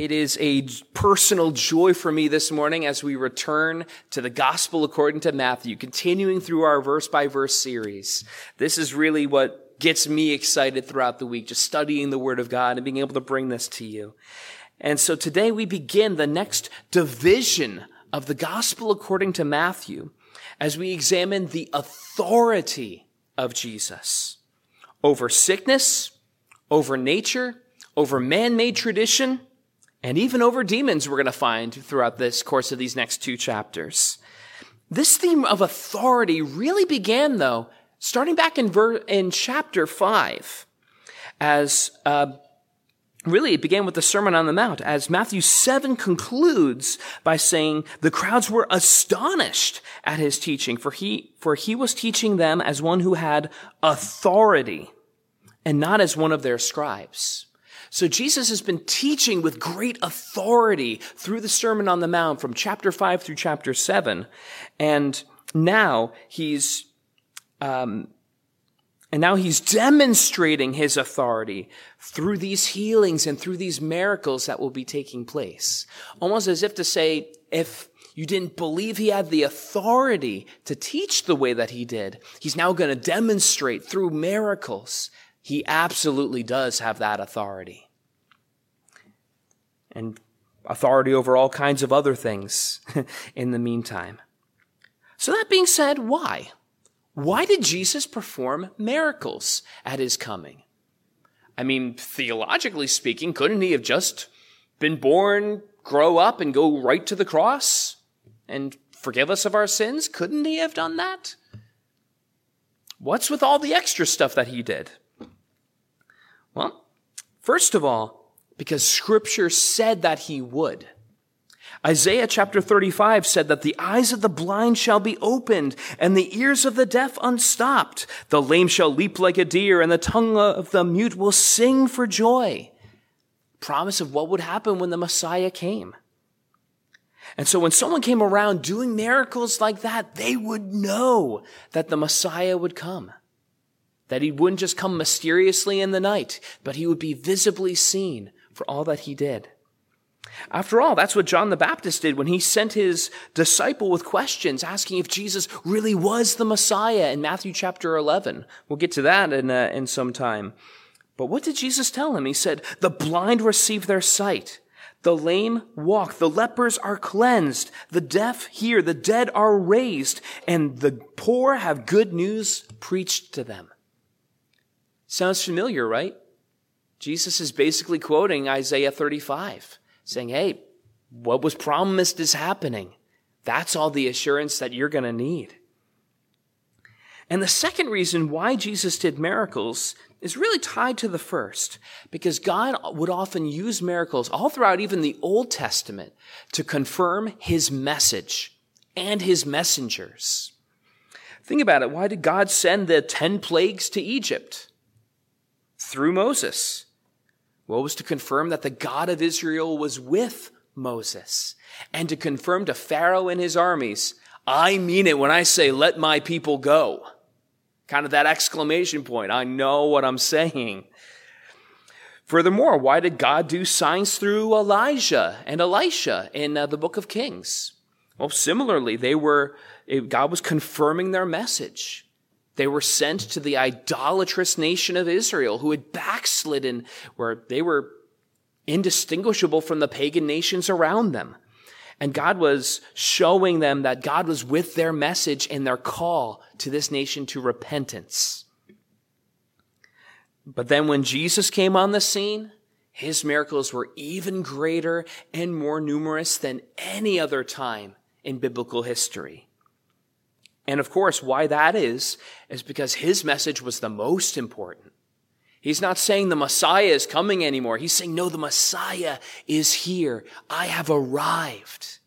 It is a personal joy for me this morning as we return to the gospel according to Matthew, continuing through our verse by verse series. This is really what gets me excited throughout the week, just studying the word of God and being able to bring this to you. And so today we begin the next division of the gospel according to Matthew as we examine the authority of Jesus over sickness, over nature, over man-made tradition, and even over demons we're going to find throughout this course of these next two chapters. This theme of authority really began though, starting back in ver- in chapter five, as, uh, Really, it began with the Sermon on the Mount, as Matthew 7 concludes by saying, the crowds were astonished at his teaching, for he, for he was teaching them as one who had authority, and not as one of their scribes. So Jesus has been teaching with great authority through the Sermon on the Mount from chapter 5 through chapter 7. And now he's, um, and now he's demonstrating his authority through these healings and through these miracles that will be taking place. Almost as if to say, if you didn't believe he had the authority to teach the way that he did, he's now going to demonstrate through miracles he absolutely does have that authority. And authority over all kinds of other things in the meantime. So that being said, why? Why did Jesus perform miracles at his coming? I mean, theologically speaking, couldn't he have just been born, grow up, and go right to the cross and forgive us of our sins? Couldn't he have done that? What's with all the extra stuff that he did? Well, first of all, because scripture said that he would. Isaiah chapter 35 said that the eyes of the blind shall be opened and the ears of the deaf unstopped. The lame shall leap like a deer and the tongue of the mute will sing for joy. Promise of what would happen when the Messiah came. And so when someone came around doing miracles like that, they would know that the Messiah would come. That he wouldn't just come mysteriously in the night, but he would be visibly seen for all that he did. After all, that's what John the Baptist did when he sent his disciple with questions asking if Jesus really was the Messiah in Matthew chapter 11. We'll get to that in, uh, in some time. But what did Jesus tell him? He said, the blind receive their sight. The lame walk. The lepers are cleansed. The deaf hear. The dead are raised. And the poor have good news preached to them. Sounds familiar, right? Jesus is basically quoting Isaiah 35 saying, hey, what was promised is happening. That's all the assurance that you're going to need. And the second reason why Jesus did miracles is really tied to the first, because God would often use miracles all throughout even the Old Testament to confirm his message and his messengers. Think about it. Why did God send the 10 plagues to Egypt? Through Moses. Well, was to confirm that the God of Israel was with Moses and to confirm to Pharaoh and his armies, I mean it when I say, let my people go. Kind of that exclamation point. I know what I'm saying. Furthermore, why did God do signs through Elijah and Elisha in uh, the book of Kings? Well, similarly, they were, God was confirming their message. They were sent to the idolatrous nation of Israel who had backslidden, where they were indistinguishable from the pagan nations around them. And God was showing them that God was with their message and their call to this nation to repentance. But then when Jesus came on the scene, his miracles were even greater and more numerous than any other time in biblical history. And of course, why that is, is because his message was the most important. He's not saying the Messiah is coming anymore. He's saying, no, the Messiah is here. I have arrived.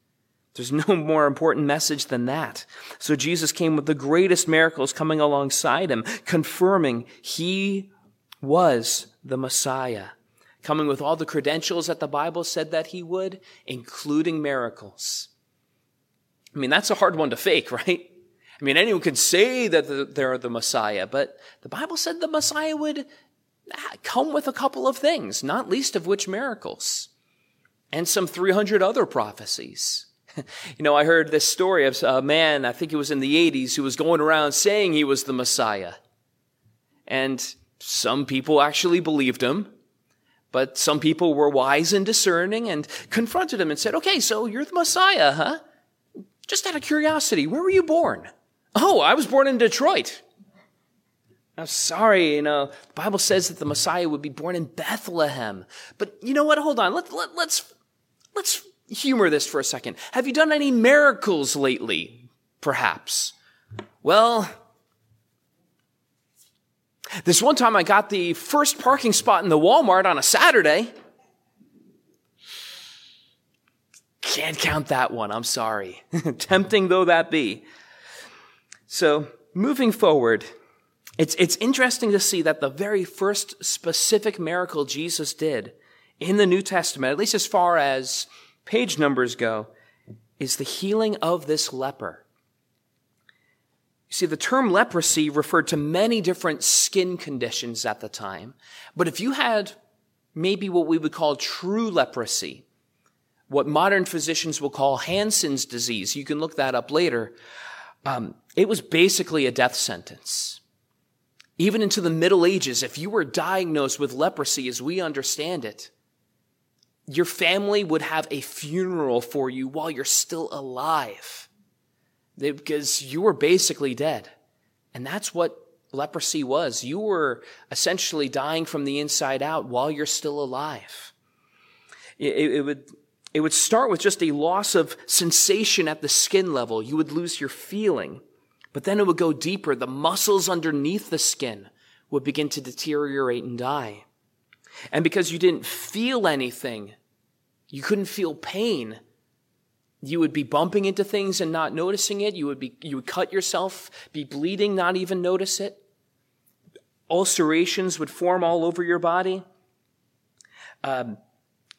There's no more important message than that. So Jesus came with the greatest miracles coming alongside him, confirming he was the Messiah, coming with all the credentials that the Bible said that he would, including miracles. I mean, that's a hard one to fake, right? I mean, anyone could say that they're the Messiah, but the Bible said the Messiah would ah, come with a couple of things, not least of which miracles. and some 300 other prophecies. you know, I heard this story of a man, I think it was in the 80s, who was going around saying he was the Messiah. And some people actually believed him, but some people were wise and discerning and confronted him and said, okay, so you're the Messiah, huh? Just out of curiosity, where were you born? Oh, I was born in Detroit. I'm sorry, you know, the Bible says that the Messiah would be born in Bethlehem. But you know what? Hold on. Let, let, let's, let's humor this for a second. Have you done any miracles lately? Perhaps. Well, this one time I got the first parking spot in the Walmart on a Saturday. Can't count that one. I'm sorry. Tempting though that be. So, moving forward, it's, it's interesting to see that the very first specific miracle Jesus did in the New Testament, at least as far as page numbers go, is the healing of this leper. You see, the term leprosy referred to many different skin conditions at the time. But if you had maybe what we would call true leprosy, what modern physicians will call Hansen's disease, you can look that up later, um, it was basically a death sentence. Even into the Middle Ages, if you were diagnosed with leprosy as we understand it, your family would have a funeral for you while you're still alive because you were basically dead. And that's what leprosy was. You were essentially dying from the inside out while you're still alive. It, it, would, it would start with just a loss of sensation at the skin level. You would lose your feeling. But then it would go deeper. The muscles underneath the skin would begin to deteriorate and die. And because you didn't feel anything, you couldn't feel pain, you would be bumping into things and not noticing it. You would be, you would cut yourself, be bleeding, not even notice it. Ulcerations would form all over your body. Um,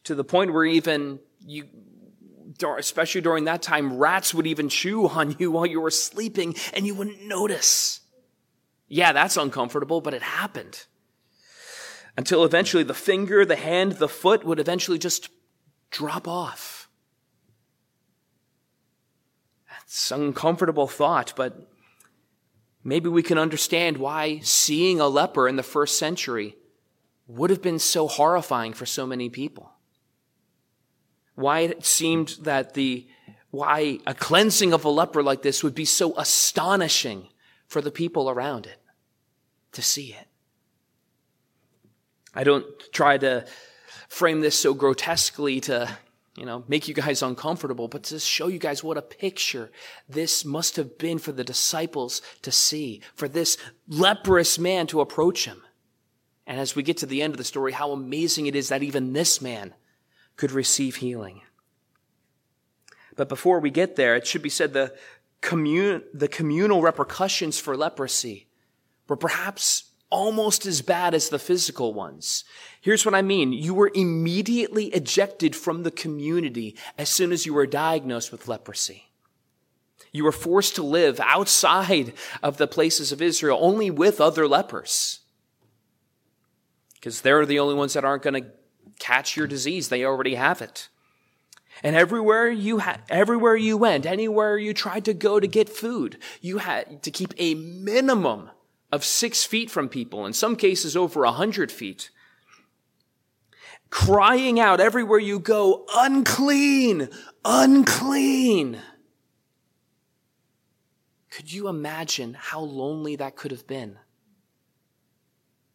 to the point where even you especially during that time, rats would even chew on you while you were sleeping and you wouldn't notice. Yeah, that's uncomfortable, but it happened. Until eventually the finger, the hand, the foot would eventually just drop off. That's uncomfortable thought, but maybe we can understand why seeing a leper in the first century would have been so horrifying for so many people why it seemed that the why a cleansing of a leper like this would be so astonishing for the people around it to see it. I don't try to frame this so grotesquely to, you know, make you guys uncomfortable, but to show you guys what a picture this must have been for the disciples to see, for this leprous man to approach him. And as we get to the end of the story, how amazing it is that even this man could receive healing. But before we get there, it should be said the, commun- the communal repercussions for leprosy were perhaps almost as bad as the physical ones. Here's what I mean. You were immediately ejected from the community as soon as you were diagnosed with leprosy. You were forced to live outside of the places of Israel only with other lepers. Because they're the only ones that aren't going to catch your disease. They already have it. And everywhere you had, everywhere you went, anywhere you tried to go to get food, you had to keep a minimum of six feet from people, in some cases over a hundred feet. Crying out everywhere you go, unclean, unclean. Could you imagine how lonely that could have been?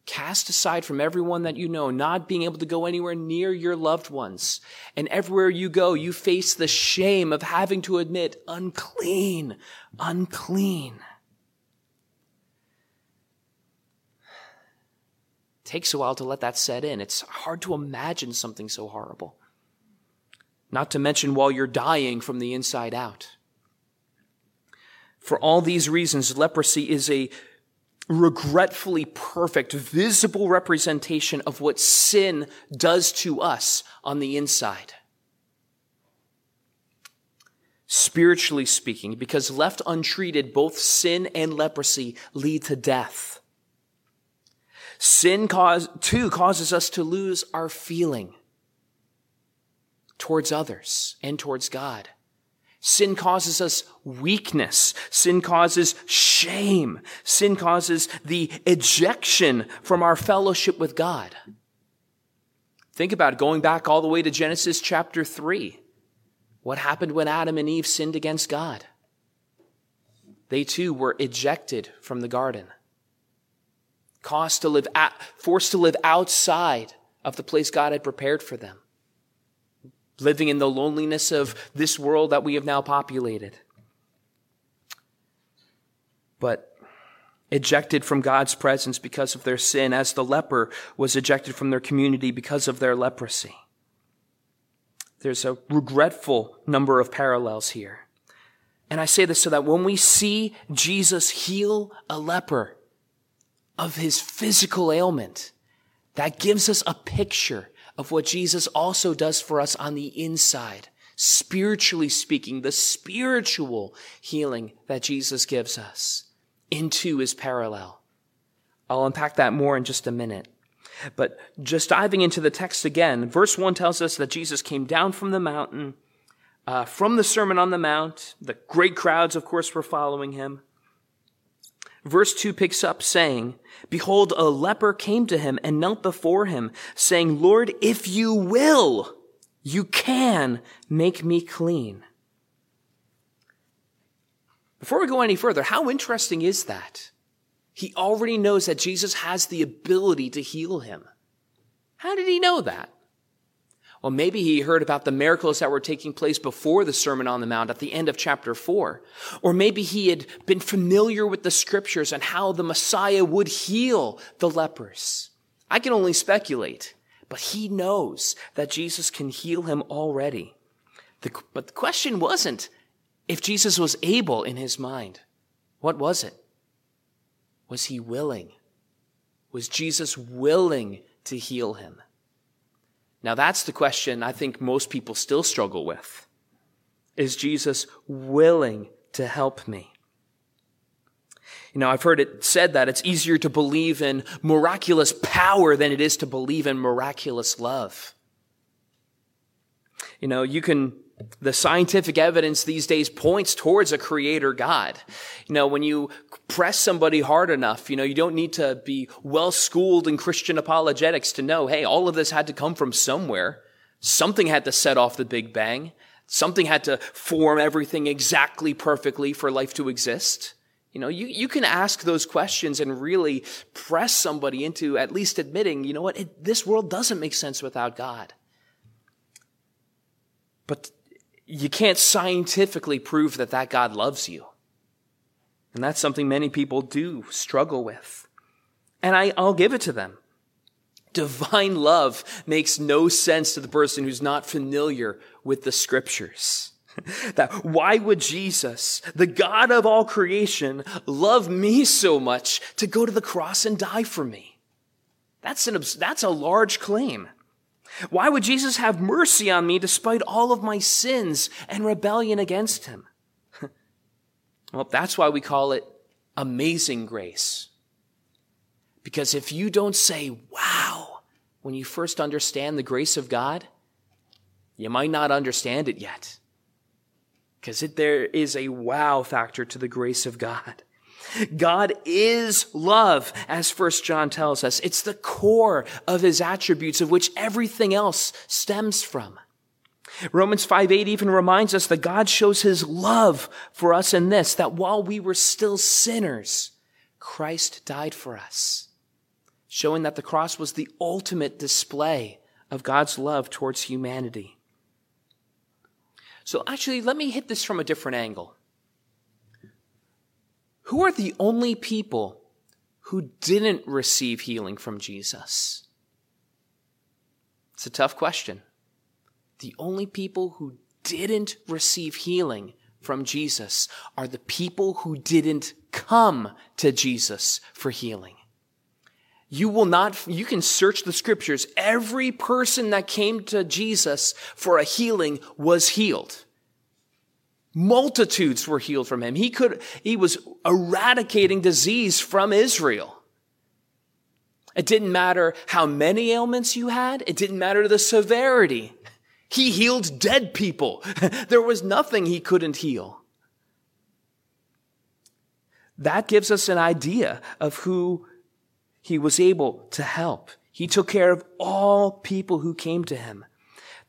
Cast aside from everyone that you know, not being able to go anywhere near your loved ones. And everywhere you go, you face the shame of having to admit, unclean, unclean. Takes a while to let that set in. It's hard to imagine something so horrible. Not to mention while you're dying from the inside out. For all these reasons, leprosy is a regretfully perfect, visible representation of what sin does to us on the inside. Spiritually speaking, because left untreated, both sin and leprosy lead to death. Sin cause, too causes us to lose our feeling towards others and towards God. Sin causes us weakness. Sin causes shame. Sin causes the ejection from our fellowship with God. Think about it, going back all the way to Genesis chapter 3. What happened when Adam and Eve sinned against God? They too were ejected from the garden, to live, at, forced to live outside of the place God had prepared for them living in the loneliness of this world that we have now populated. But ejected from God's presence because of their sin, as the leper was ejected from their community because of their leprosy. There's a regretful number of parallels here. And I say this so that when we see Jesus heal a leper of his physical ailment, that gives us a picture of what Jesus also does for us on the inside. Spiritually speaking, the spiritual healing that Jesus gives us into is parallel. I'll unpack that more in just a minute. But just diving into the text again, verse 1 tells us that Jesus came down from the mountain, uh, from the Sermon on the Mount. The great crowds, of course, were following him. Verse 2 picks up saying, Behold, a leper came to him and knelt before him, saying, Lord, if you will, you can make me clean. Before we go any further, how interesting is that? He already knows that Jesus has the ability to heal him. How did he know that? Well, maybe he heard about the miracles that were taking place before the Sermon on the Mount at the end of chapter four. Or maybe he had been familiar with the scriptures and how the Messiah would heal the lepers. I can only speculate, but he knows that Jesus can heal him already. The, but the question wasn't if Jesus was able in his mind. What was it? Was he willing? Was Jesus willing to heal him? Now, that's the question I think most people still struggle with. Is Jesus willing to help me? You know, I've heard it said that it's easier to believe in miraculous power than it is to believe in miraculous love. You know, you can the scientific evidence these days points towards a creator God. You know, when you press somebody hard enough, you know, you don't need to be well schooled in Christian apologetics to know, hey, all of this had to come from somewhere. Something had to set off the Big Bang. Something had to form everything exactly perfectly for life to exist. You know, you, you can ask those questions and really press somebody into at least admitting, you know what, it, this world doesn't make sense without God. But you can't scientifically prove that that God loves you. And that's something many people do struggle with. And I, I'll give it to them. Divine love makes no sense to the person who's not familiar with the scriptures. that why would Jesus, the God of all creation, love me so much to go to the cross and die for me? That's an, that's a large claim. Why would Jesus have mercy on me despite all of my sins and rebellion against him? well, that's why we call it amazing grace. Because if you don't say, wow, when you first understand the grace of God, you might not understand it yet. Because there is a wow factor to the grace of God. God is love, as First John tells us. It's the core of his attributes of which everything else stems from. Romans 5 8 even reminds us that God shows his love for us in this, that while we were still sinners, Christ died for us, showing that the cross was the ultimate display of God's love towards humanity. So actually, let me hit this from a different angle. Who are the only people who didn't receive healing from Jesus? It's a tough question. The only people who didn't receive healing from Jesus are the people who didn't come to Jesus for healing. You will not, you can search the scriptures. Every person that came to Jesus for a healing was healed. Multitudes were healed from him. He could, he was eradicating disease from Israel. It didn't matter how many ailments you had. It didn't matter the severity. He healed dead people. there was nothing he couldn't heal. That gives us an idea of who he was able to help. He took care of all people who came to him.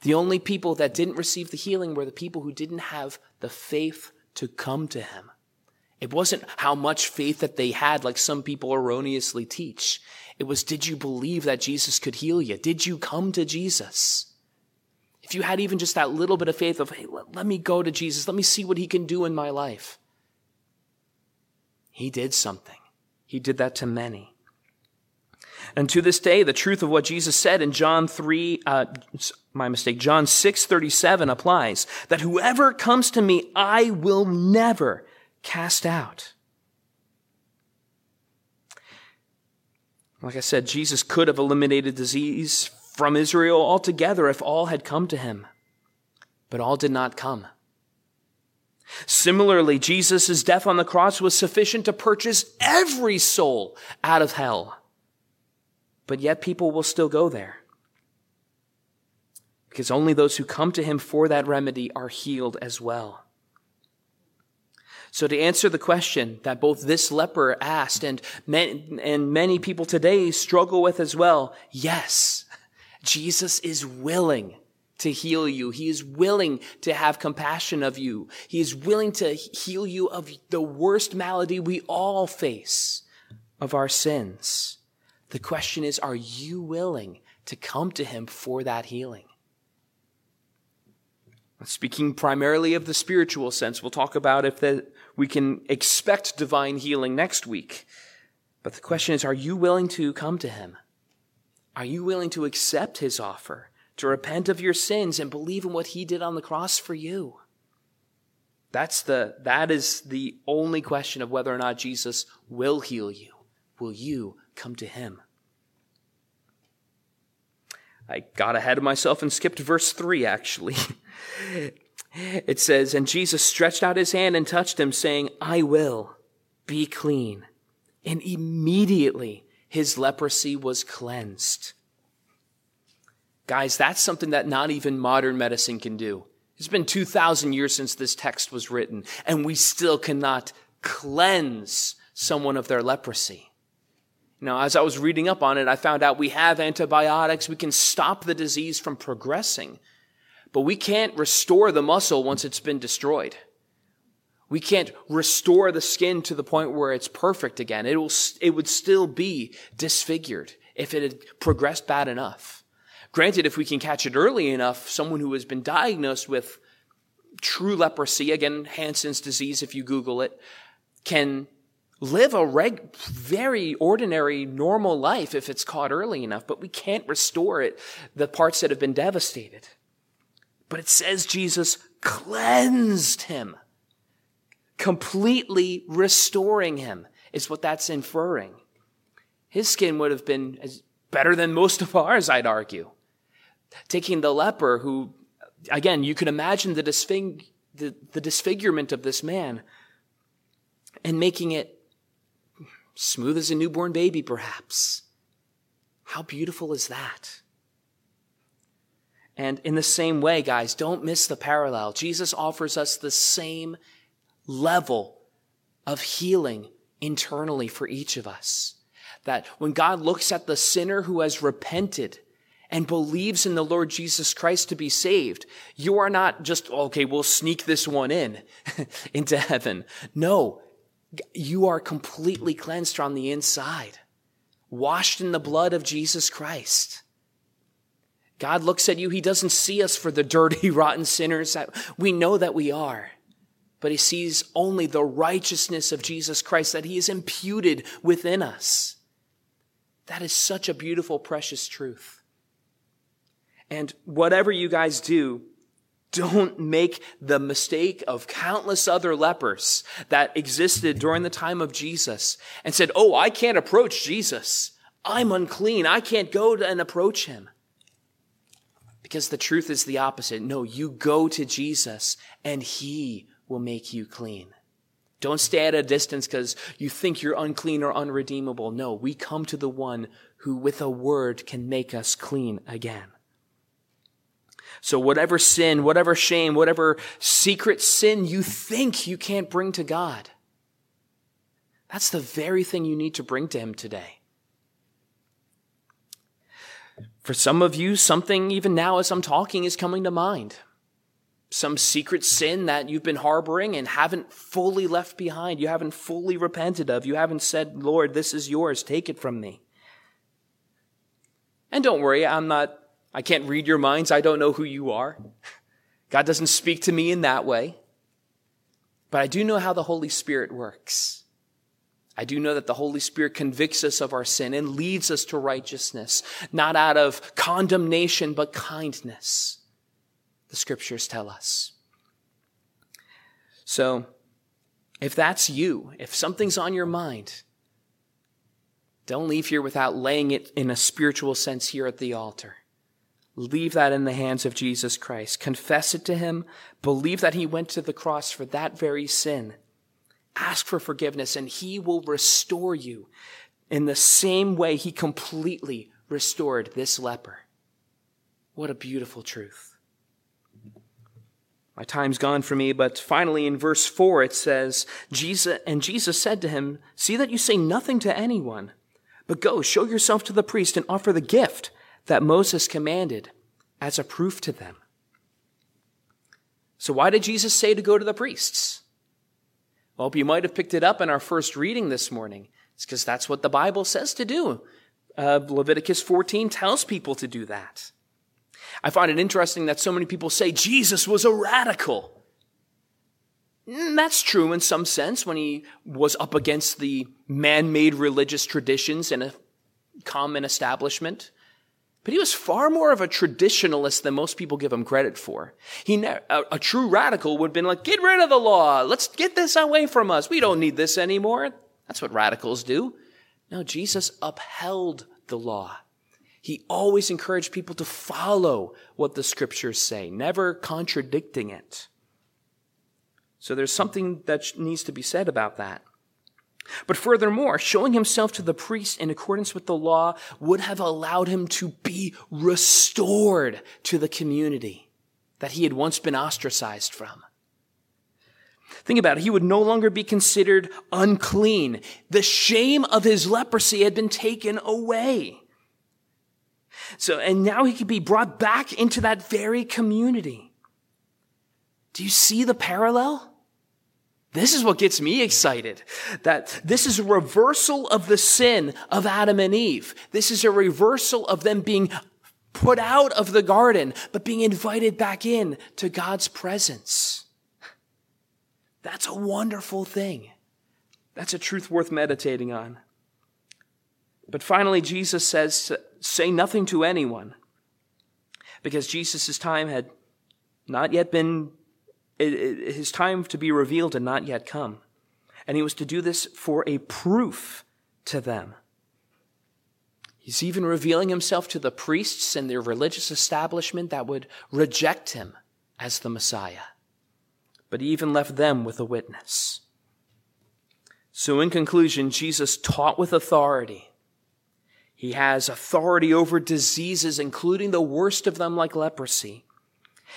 The only people that didn't receive the healing were the people who didn't have the faith to come to him. It wasn't how much faith that they had, like some people erroneously teach. It was, did you believe that Jesus could heal you? Did you come to Jesus? If you had even just that little bit of faith of, hey, let, let me go to Jesus, let me see what he can do in my life. He did something. He did that to many. And to this day, the truth of what Jesus said in John 3, uh, my mistake, John 6, 37 applies that whoever comes to me, I will never cast out. Like I said, Jesus could have eliminated disease from Israel altogether if all had come to him, but all did not come. Similarly, Jesus' death on the cross was sufficient to purchase every soul out of hell. But yet people will still go there. Because only those who come to him for that remedy are healed as well. So to answer the question that both this leper asked and many, and many people today struggle with as well, yes, Jesus is willing to heal you. He is willing to have compassion of you. He is willing to heal you of the worst malady we all face of our sins. The question is, are you willing to come to him for that healing? Speaking primarily of the spiritual sense, we'll talk about if the, we can expect divine healing next week. But the question is, are you willing to come to him? Are you willing to accept his offer, to repent of your sins and believe in what he did on the cross for you? That's the, that is the only question of whether or not Jesus will heal you. Will you come to him? I got ahead of myself and skipped verse 3, actually. It says, And Jesus stretched out his hand and touched him, saying, I will be clean. And immediately his leprosy was cleansed. Guys, that's something that not even modern medicine can do. It's been 2,000 years since this text was written, and we still cannot cleanse someone of their leprosy. Now, as I was reading up on it, I found out we have antibiotics. We can stop the disease from progressing. But we can't restore the muscle once it's been destroyed. We can't restore the skin to the point where it's perfect again. It will, it would still be disfigured if it had progressed bad enough. Granted, if we can catch it early enough, someone who has been diagnosed with true leprosy, again, Hansen's disease, if you Google it, can live a reg- very ordinary, normal life if it's caught early enough, but we can't restore it, the parts that have been devastated. But it says Jesus cleansed him, completely restoring him, is what that's inferring. His skin would have been better than most of ours, I'd argue. Taking the leper, who, again, you can imagine the, disfig- the, the disfigurement of this man, and making it smooth as a newborn baby, perhaps. How beautiful is that? And in the same way, guys, don't miss the parallel. Jesus offers us the same level of healing internally for each of us. That when God looks at the sinner who has repented and believes in the Lord Jesus Christ to be saved, you are not just, okay, we'll sneak this one in into heaven. No, you are completely cleansed on the inside, washed in the blood of Jesus Christ. God looks at you, He doesn't see us for the dirty, rotten sinners that we know that we are, but He sees only the righteousness of Jesus Christ that He is imputed within us. That is such a beautiful, precious truth. And whatever you guys do, don't make the mistake of countless other lepers that existed during the time of Jesus and said, Oh, I can't approach Jesus. I'm unclean. I can't go and approach him. Because the truth is the opposite. No, you go to Jesus and he will make you clean. Don't stay at a distance because you think you're unclean or unredeemable. No, we come to the one who with a word can make us clean again. So whatever sin, whatever shame, whatever secret sin you think you can't bring to God, that's the very thing you need to bring to Him today. For some of you, something even now as I'm talking is coming to mind. Some secret sin that you've been harboring and haven't fully left behind. You haven't fully repented of. You haven't said, Lord, this is yours. Take it from me. And don't worry, I'm not, I can't read your minds. I don't know who you are. God doesn't speak to me in that way. But I do know how the Holy Spirit works. I do know that the Holy Spirit convicts us of our sin and leads us to righteousness, not out of condemnation, but kindness. The scriptures tell us. So, if that's you, if something's on your mind, don't leave here without laying it in a spiritual sense here at the altar. Leave that in the hands of Jesus Christ. Confess it to Him. Believe that He went to the cross for that very sin. Ask for forgiveness and He will restore you in the same way He completely restored this leper. What a beautiful truth. My time's gone for me, but finally in verse 4 it says, Jesus, and Jesus said to him, See that you say nothing to anyone but go, show yourself to the priest and offer the gift that Moses commanded as a proof to them. So, why did Jesus say to go to the priests? Well, you might have picked it up in our first reading this morning. It's because that's what the Bible says to do. Uh, Leviticus 14 tells people to do that. I find it interesting that so many people say Jesus was a radical. Mm, that's true in some sense when he was up against the man made religious traditions in a common establishment. But he was far more of a traditionalist than most people give him credit for. He ne- a, a true radical would have been like, get rid of the law. Let's get this away from us. We don't need this anymore. That's what radicals do. No, Jesus upheld the law. He always encouraged people to follow what the scriptures say, never contradicting it. So there's something that needs to be said about that. But furthermore, showing himself to the priest in accordance with the law would have allowed him to be restored to the community that he had once been ostracized from. Think about it. He would no longer be considered unclean. The shame of his leprosy had been taken away. So, and now he could be brought back into that very community. Do you see the parallel? This is what gets me excited. That this is a reversal of the sin of Adam and Eve. This is a reversal of them being put out of the garden, but being invited back in to God's presence. That's a wonderful thing. That's a truth worth meditating on. But finally, Jesus says, say nothing to anyone. Because Jesus' time had not yet been it, it, his time to be revealed had not yet come. And he was to do this for a proof to them. He's even revealing himself to the priests and their religious establishment that would reject him as the Messiah. But he even left them with a witness. So, in conclusion, Jesus taught with authority. He has authority over diseases, including the worst of them, like leprosy.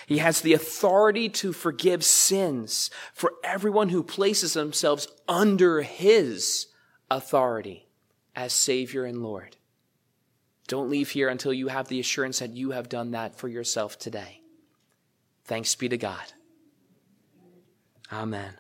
He has the authority to forgive sins for everyone who places themselves under his authority as Savior and Lord. Don't leave here until you have the assurance that you have done that for yourself today. Thanks be to God. Amen.